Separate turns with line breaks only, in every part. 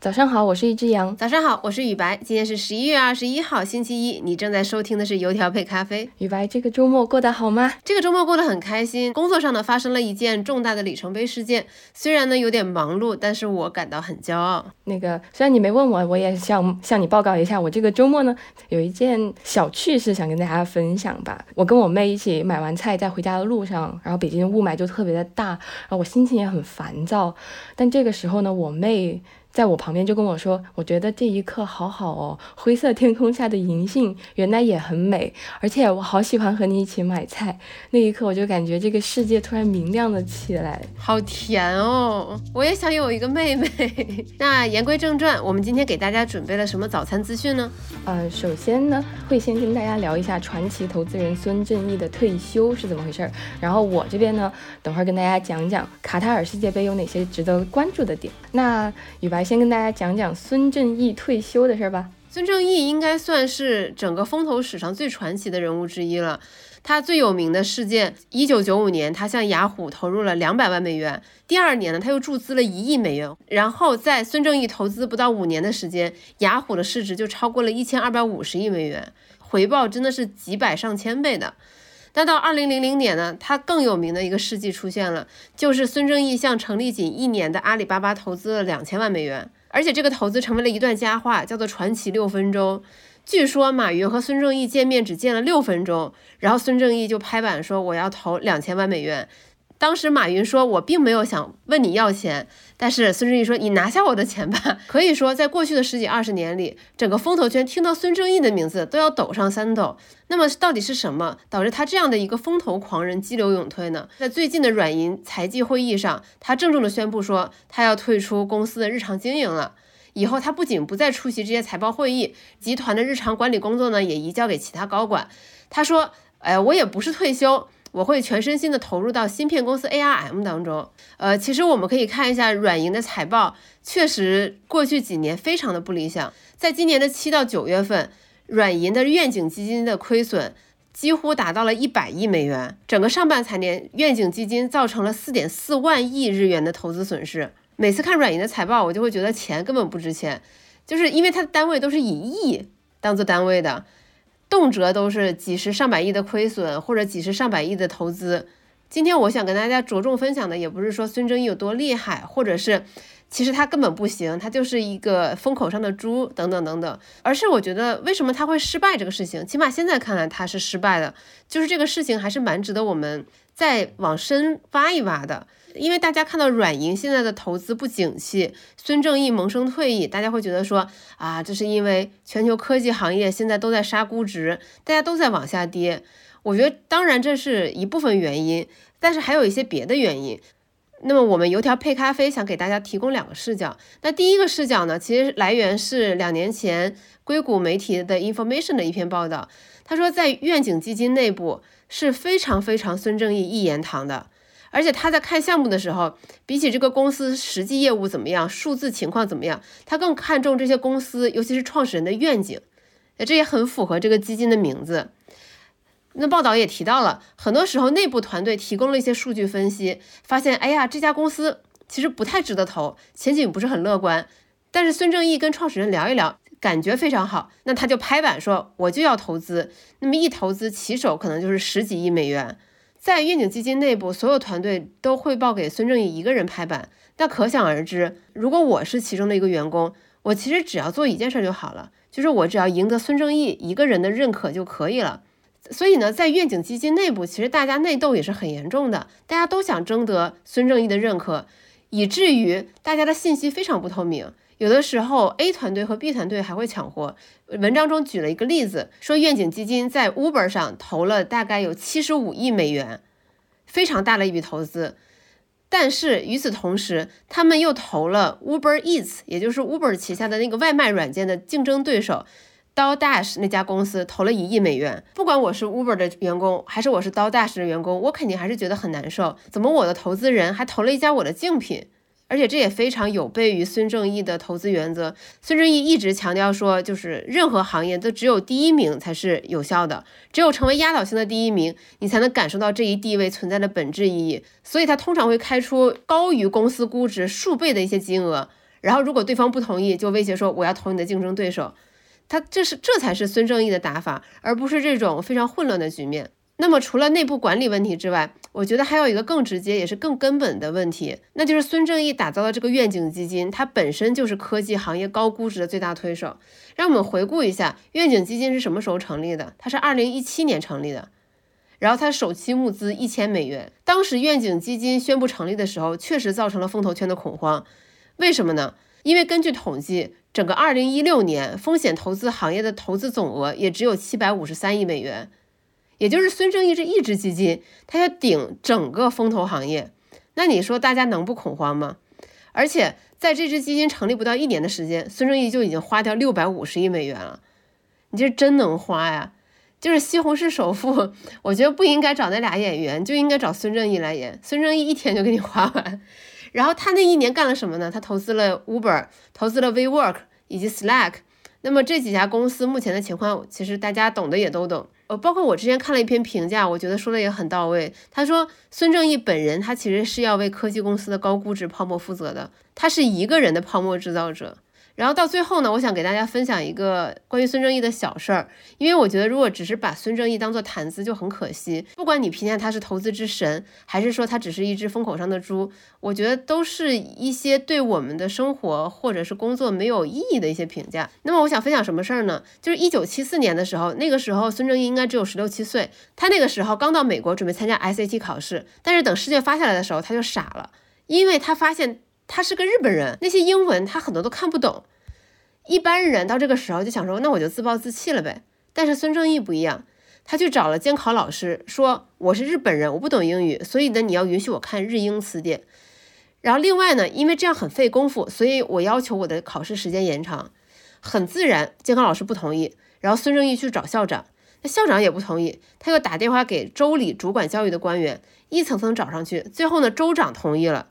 早上好，我是一只羊。
早上好，我是雨白。今天是十一月二十一号，星期一。你正在收听的是油条配咖啡。
雨白，这个周末过得好吗？
这个周末过得很开心。工作上呢，发生了一件重大的里程碑事件。虽然呢有点忙碌，但是我感到很骄傲。
那个虽然你没问我，我也想向你报告一下，我这个周末呢有一件小趣事想跟大家分享吧。我跟我妹一起买完菜，在回家的路上，然后北京的雾霾就特别的大，然后我心情也很烦躁。但这个时候呢，我妹。在我旁边就跟我说：“我觉得这一刻好好哦，灰色天空下的银杏原来也很美，而且我好喜欢和你一起买菜。”那一刻我就感觉这个世界突然明亮了起来，
好甜哦！我也想有一个妹妹。那言归正传，我们今天给大家准备了什么早餐资讯呢？
呃，首先呢，会先跟大家聊一下传奇投资人孙正义的退休是怎么回事儿。然后我这边呢，等会儿跟大家讲讲卡塔尔世界杯有哪些值得关注的点。那雨白。先跟大家讲讲孙正义退休的事儿吧。
孙正义应该算是整个风投史上最传奇的人物之一了。他最有名的事件，一九九五年，他向雅虎投入了两百万美元。第二年呢，他又注资了一亿美元。然后在孙正义投资不到五年的时间，雅虎的市值就超过了一千二百五十亿美元，回报真的是几百上千倍的。但到二零零零年呢，他更有名的一个事迹出现了，就是孙正义向成立仅一年的阿里巴巴投资了两千万美元，而且这个投资成为了一段佳话，叫做“传奇六分钟”。据说马云和孙正义见面只见了六分钟，然后孙正义就拍板说：“我要投两千万美元。”当时马云说：“我并没有想问你要钱。”但是孙正义说：“你拿下我的钱吧。”可以说，在过去的十几二十年里，整个风投圈听到孙正义的名字都要抖上三抖。那么，到底是什么导致他这样的一个风投狂人激流勇退呢？在最近的软银财季会议上，他郑重地宣布说，他要退出公司的日常经营了。以后他不仅不再出席这些财报会议，集团的日常管理工作呢，也移交给其他高管。他说：“哎，我也不是退休。”我会全身心的投入到芯片公司 ARM 当中。呃，其实我们可以看一下软银的财报，确实过去几年非常的不理想。在今年的七到九月份，软银的愿景基金的亏损几乎达到了一百亿美元。整个上半财年，愿景基金造成了四点四万亿日元的投资损失。每次看软银的财报，我就会觉得钱根本不值钱，就是因为它的单位都是以亿当做单位的。动辄都是几十上百亿的亏损，或者几十上百亿的投资。今天我想跟大家着重分享的，也不是说孙正义有多厉害，或者是其实他根本不行，他就是一个风口上的猪等等等等，而是我觉得为什么他会失败这个事情，起码现在看来他是失败的，就是这个事情还是蛮值得我们再往深挖一挖的。因为大家看到软银现在的投资不景气，孙正义萌生退役，大家会觉得说啊，这是因为全球科技行业现在都在杀估值，大家都在往下跌。我觉得当然这是一部分原因，但是还有一些别的原因。那么我们油条配咖啡想给大家提供两个视角。那第一个视角呢，其实来源是两年前硅谷媒体的 Information 的一篇报道，他说在愿景基金内部是非常非常孙正义一言堂的。而且他在看项目的时候，比起这个公司实际业务怎么样、数字情况怎么样，他更看重这些公司，尤其是创始人的愿景。哎，这也很符合这个基金的名字。那报道也提到了，很多时候内部团队提供了一些数据分析，发现，哎呀，这家公司其实不太值得投，前景不是很乐观。但是孙正义跟创始人聊一聊，感觉非常好，那他就拍板说，我就要投资。那么一投资起手可能就是十几亿美元。在愿景基金内部，所有团队都汇报给孙正义一个人拍板。那可想而知，如果我是其中的一个员工，我其实只要做一件事就好了，就是我只要赢得孙正义一个人的认可就可以了。所以呢，在愿景基金内部，其实大家内斗也是很严重的，大家都想争得孙正义的认可，以至于大家的信息非常不透明。有的时候，A 团队和 B 团队还会抢活。文章中举了一个例子，说愿景基金在 Uber 上投了大概有七十五亿美元，非常大的一笔投资。但是与此同时，他们又投了 Uber Eats，也就是 Uber 旗下的那个外卖软件的竞争对手 DoorDash 那家公司，投了一亿美元。不管我是 Uber 的员工，还是我是 DoorDash 的员工，我肯定还是觉得很难受。怎么我的投资人还投了一家我的竞品？而且这也非常有悖于孙正义的投资原则。孙正义一直强调说，就是任何行业都只有第一名才是有效的，只有成为压倒性的第一名，你才能感受到这一地位存在的本质意义。所以他通常会开出高于公司估值数倍的一些金额，然后如果对方不同意，就威胁说我要投你的竞争对手。他这是这才是孙正义的打法，而不是这种非常混乱的局面。那么除了内部管理问题之外，我觉得还有一个更直接也是更根本的问题，那就是孙正义打造的这个愿景基金，它本身就是科技行业高估值的最大推手。让我们回顾一下，愿景基金是什么时候成立的？它是二零一七年成立的，然后它首期募资一千美元。当时愿景基金宣布成立的时候，确实造成了风投圈的恐慌。为什么呢？因为根据统计。整个二零一六年，风险投资行业的投资总额也只有七百五十三亿美元，也就是孙正义这一支基金，它要顶整个风投行业，那你说大家能不恐慌吗？而且在这支基金成立不到一年的时间，孙正义就已经花掉六百五十亿美元了，你这真能花呀！就是西红柿首富，我觉得不应该找那俩演员，就应该找孙正义来演，孙正义一天就给你花完。然后他那一年干了什么呢？他投资了 Uber，投资了 WeWork 以及 Slack。那么这几家公司目前的情况，其实大家懂的也都懂。呃，包括我之前看了一篇评价，我觉得说的也很到位。他说孙正义本人他其实是要为科技公司的高估值泡沫负责的，他是一个人的泡沫制造者。然后到最后呢，我想给大家分享一个关于孙正义的小事儿，因为我觉得如果只是把孙正义当做谈资就很可惜。不管你评价他是投资之神，还是说他只是一只风口上的猪，我觉得都是一些对我们的生活或者是工作没有意义的一些评价。那么我想分享什么事儿呢？就是一九七四年的时候，那个时候孙正义应该只有十六七岁，他那个时候刚到美国准备参加 SAT 考试，但是等试卷发下来的时候他就傻了，因为他发现他是个日本人，那些英文他很多都看不懂。一般人到这个时候就想说，那我就自暴自弃了呗。但是孙正义不一样，他去找了监考老师，说我是日本人，我不懂英语，所以呢，你要允许我看日英词典。然后另外呢，因为这样很费功夫，所以我要求我的考试时间延长。很自然，监考老师不同意。然后孙正义去找校长，那校长也不同意，他又打电话给州里主管教育的官员，一层层找上去，最后呢，州长同意了。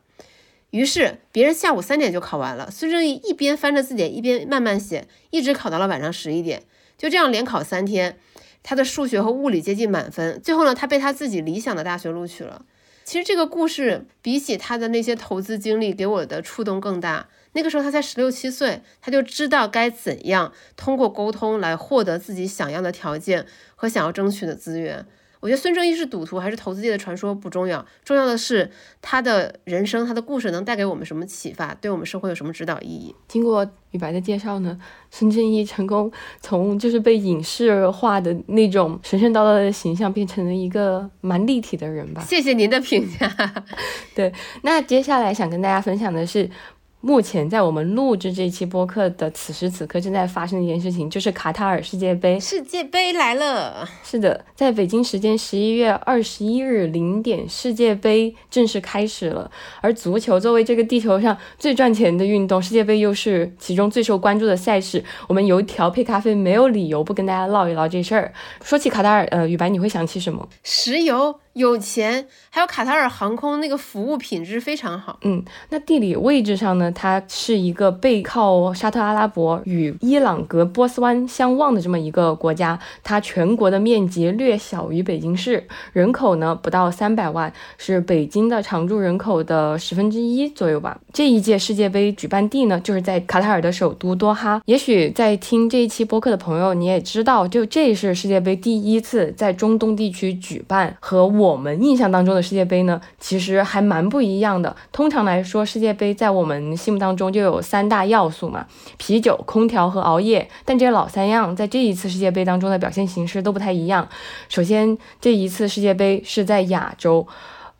于是别人下午三点就考完了，孙正义一边翻着字典，一边慢慢写，一直考到了晚上十一点。就这样连考三天，他的数学和物理接近满分。最后呢，他被他自己理想的大学录取了。其实这个故事比起他的那些投资经历给我的触动更大。那个时候他才十六七岁，他就知道该怎样通过沟通来获得自己想要的条件和想要争取的资源。我觉得孙正义是赌徒还是投资界的传说不重要，重要的是他的人生、他的故事能带给我们什么启发，对我们社会有什么指导意义。
经过雨白的介绍呢，孙正义成功从就是被影视化的那种神神叨叨的形象，变成了一个蛮立体的人吧。
谢谢您的评价。
对，那接下来想跟大家分享的是。目前在我们录制这期播客的此时此刻，正在发生的一件事情，就是卡塔尔世界杯。
世界杯来了。
是的，在北京时间十一月二十一日零点，世界杯正式开始了。而足球作为这个地球上最赚钱的运动，世界杯又是其中最受关注的赛事。我们油条配咖啡，没有理由不跟大家唠一唠这事儿。说起卡塔尔，呃，雨白，你会想起什么？
石油。有钱，还有卡塔尔航空那个服务品质非常好。
嗯，那地理位置上呢，它是一个背靠沙特阿拉伯与伊朗隔波斯湾相望的这么一个国家。它全国的面积略小于北京市，人口呢不到三百万，是北京的常住人口的十分之一左右吧。这一届世界杯举办地呢，就是在卡塔尔的首都多哈。也许在听这一期播客的朋友，你也知道，就这是世界杯第一次在中东地区举办，和我。我们印象当中的世界杯呢，其实还蛮不一样的。通常来说，世界杯在我们心目当中就有三大要素嘛：啤酒、空调和熬夜。但这些老三样在这一次世界杯当中的表现形式都不太一样。首先，这一次世界杯是在亚洲，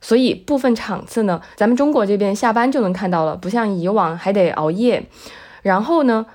所以部分场次呢，咱们中国这边下班就能看到了，不像以往还得熬夜。然后呢？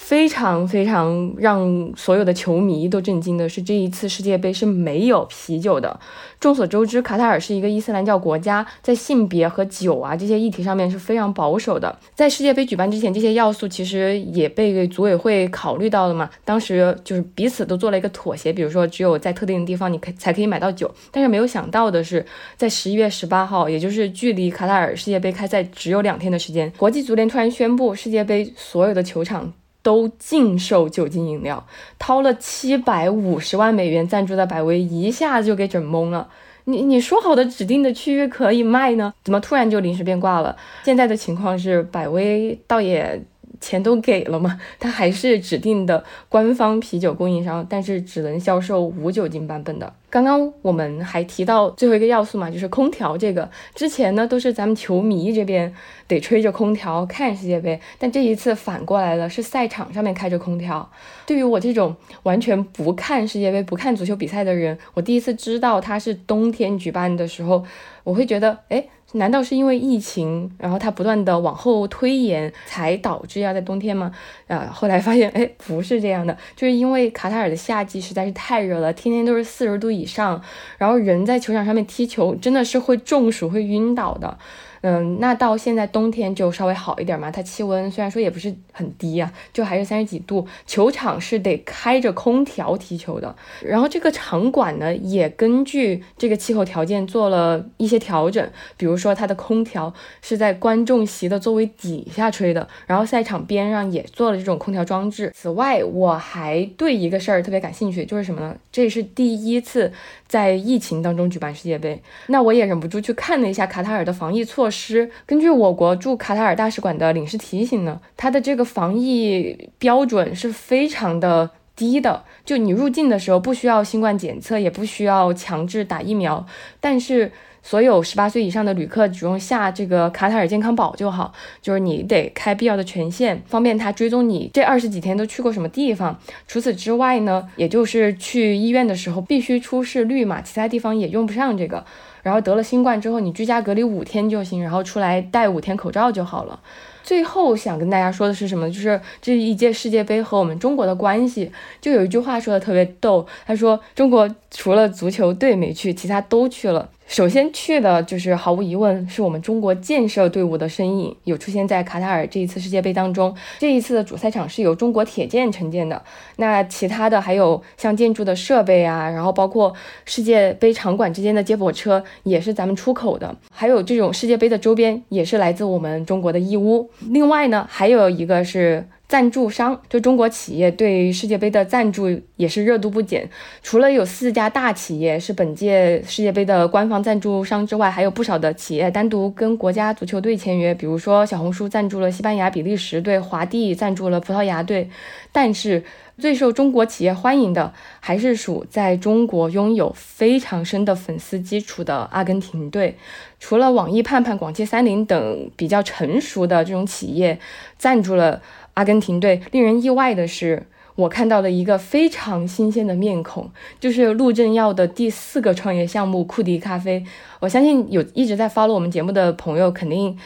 非常非常让所有的球迷都震惊的是，这一次世界杯是没有啤酒的。众所周知，卡塔尔是一个伊斯兰教国家，在性别和酒啊这些议题上面是非常保守的。在世界杯举办之前，这些要素其实也被组委会考虑到了嘛。当时就是彼此都做了一个妥协，比如说只有在特定的地方你可才可以买到酒。但是没有想到的是，在十一月十八号，也就是距离卡塔尔世界杯开赛只有两天的时间，国际足联突然宣布，世界杯所有的球场。都禁售酒精饮料，掏了七百五十万美元赞助的百威一下就给整懵了。你你说好的指定的区域可以卖呢，怎么突然就临时变卦了？现在的情况是，百威倒也。钱都给了嘛，它还是指定的官方啤酒供应商，但是只能销售无酒精版本的。刚刚我们还提到最后一个要素嘛，就是空调这个。之前呢都是咱们球迷这边得吹着空调看世界杯，但这一次反过来了，是赛场上面开着空调。对于我这种完全不看世界杯、不看足球比赛的人，我第一次知道它是冬天举办的时候，我会觉得，哎。难道是因为疫情，然后它不断的往后推延，才导致要在冬天吗？啊，后来发现，哎，不是这样的，就是因为卡塔尔的夏季实在是太热了，天天都是四十度以上，然后人在球场上面踢球，真的是会中暑、会晕倒的。嗯，那到现在冬天就稍微好一点嘛，它气温虽然说也不是很低呀，就还是三十几度，球场是得开着空调踢球的。然后这个场馆呢，也根据这个气候条件做了一些调整，比如说它的空调是在观众席的座位底下吹的，然后赛场边上也做了这种空调装置。此外，我还对一个事儿特别感兴趣，就是什么呢？这是第一次在疫情当中举办世界杯，那我也忍不住去看了一下卡塔尔的防疫措师根据我国驻卡塔尔大使馆的领事提醒呢，它的这个防疫标准是非常的低的。就你入境的时候不需要新冠检测，也不需要强制打疫苗，但是所有十八岁以上的旅客只用下这个卡塔尔健康宝就好，就是你得开必要的权限，方便他追踪你这二十几天都去过什么地方。除此之外呢，也就是去医院的时候必须出示绿码，其他地方也用不上这个。然后得了新冠之后，你居家隔离五天就行，然后出来戴五天口罩就好了。最后想跟大家说的是什么？就是这一届世界杯和我们中国的关系，就有一句话说的特别逗，他说中国除了足球队没去，其他都去了。首先去的就是毫无疑问是我们中国建设队伍的身影，有出现在卡塔尔这一次世界杯当中。这一次的主赛场是由中国铁建承建的，那其他的还有像建筑的设备啊，然后包括世界杯场馆之间的接驳车也是咱们出口的，还有这种世界杯的周边也是来自我们中国的义乌。另外呢，还有一个是。赞助商就中国企业对世界杯的赞助也是热度不减，除了有四家大企业是本届世界杯的官方赞助商之外，还有不少的企业单独跟国家足球队签约，比如说小红书赞助了西班牙、比利时队，华帝赞助了葡萄牙队。但是最受中国企业欢迎的还是属在中国拥有非常深的粉丝基础的阿根廷队。除了网易盼盼、广汽三菱等比较成熟的这种企业赞助了。阿根廷队令人意外的是，我看到了一个非常新鲜的面孔，就是陆正耀的第四个创业项目库迪咖啡。我相信有一直在 follow 我们节目的朋友，肯定。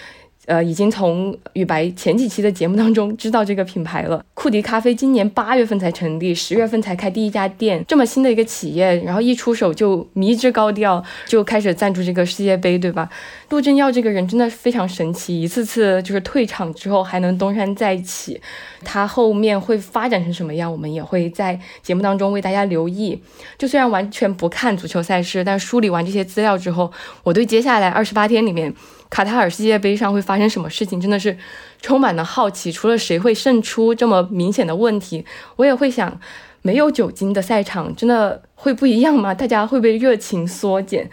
呃，已经从雨白前几期的节目当中知道这个品牌了。库迪咖啡今年八月份才成立，十月份才开第一家店，这么新的一个企业，然后一出手就迷之高调，就开始赞助这个世界杯，对吧？陆正耀这个人真的非常神奇，一次次就是退场之后还能东山再起，他后面会发展成什么样，我们也会在节目当中为大家留意。就虽然完全不看足球赛事，但梳理完这些资料之后，我对接下来二十八天里面。卡塔尔世界杯上会发生什么事情，真的是充满了好奇。除了谁会胜出这么明显的问题，我也会想，没有酒精的赛场真的会不一样吗？大家会被热情缩减？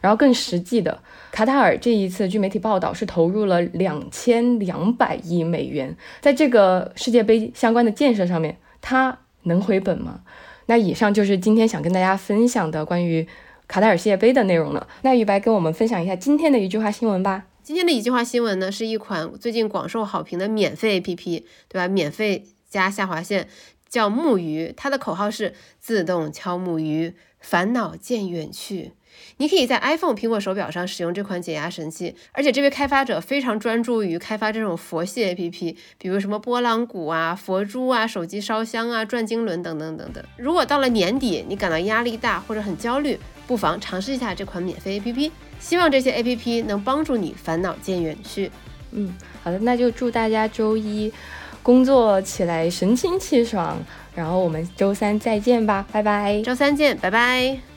然后更实际的，卡塔尔这一次，据媒体报道是投入了两千两百亿美元，在这个世界杯相关的建设上面，它能回本吗？那以上就是今天想跟大家分享的关于。卡塔尔世界杯的内容了，那雨白跟我们分享一下今天的一句话新闻吧。
今天的一句话新闻呢，是一款最近广受好评的免费 APP，对吧？免费加下划线，叫木鱼，它的口号是自动敲木鱼，烦恼渐远去。你可以在 iPhone 苹果手表上使用这款解压神器，而且这位开发者非常专注于开发这种佛系 APP，比如什么拨浪鼓啊、佛珠啊、手机烧香啊、转经轮等等等等。如果到了年底你感到压力大或者很焦虑，不妨尝试一下这款免费 APP。希望这些 APP 能帮助你烦恼渐远去。
嗯，好的，那就祝大家周一工作起来神清气爽，然后我们周三再见吧，拜拜。
周三见，拜拜。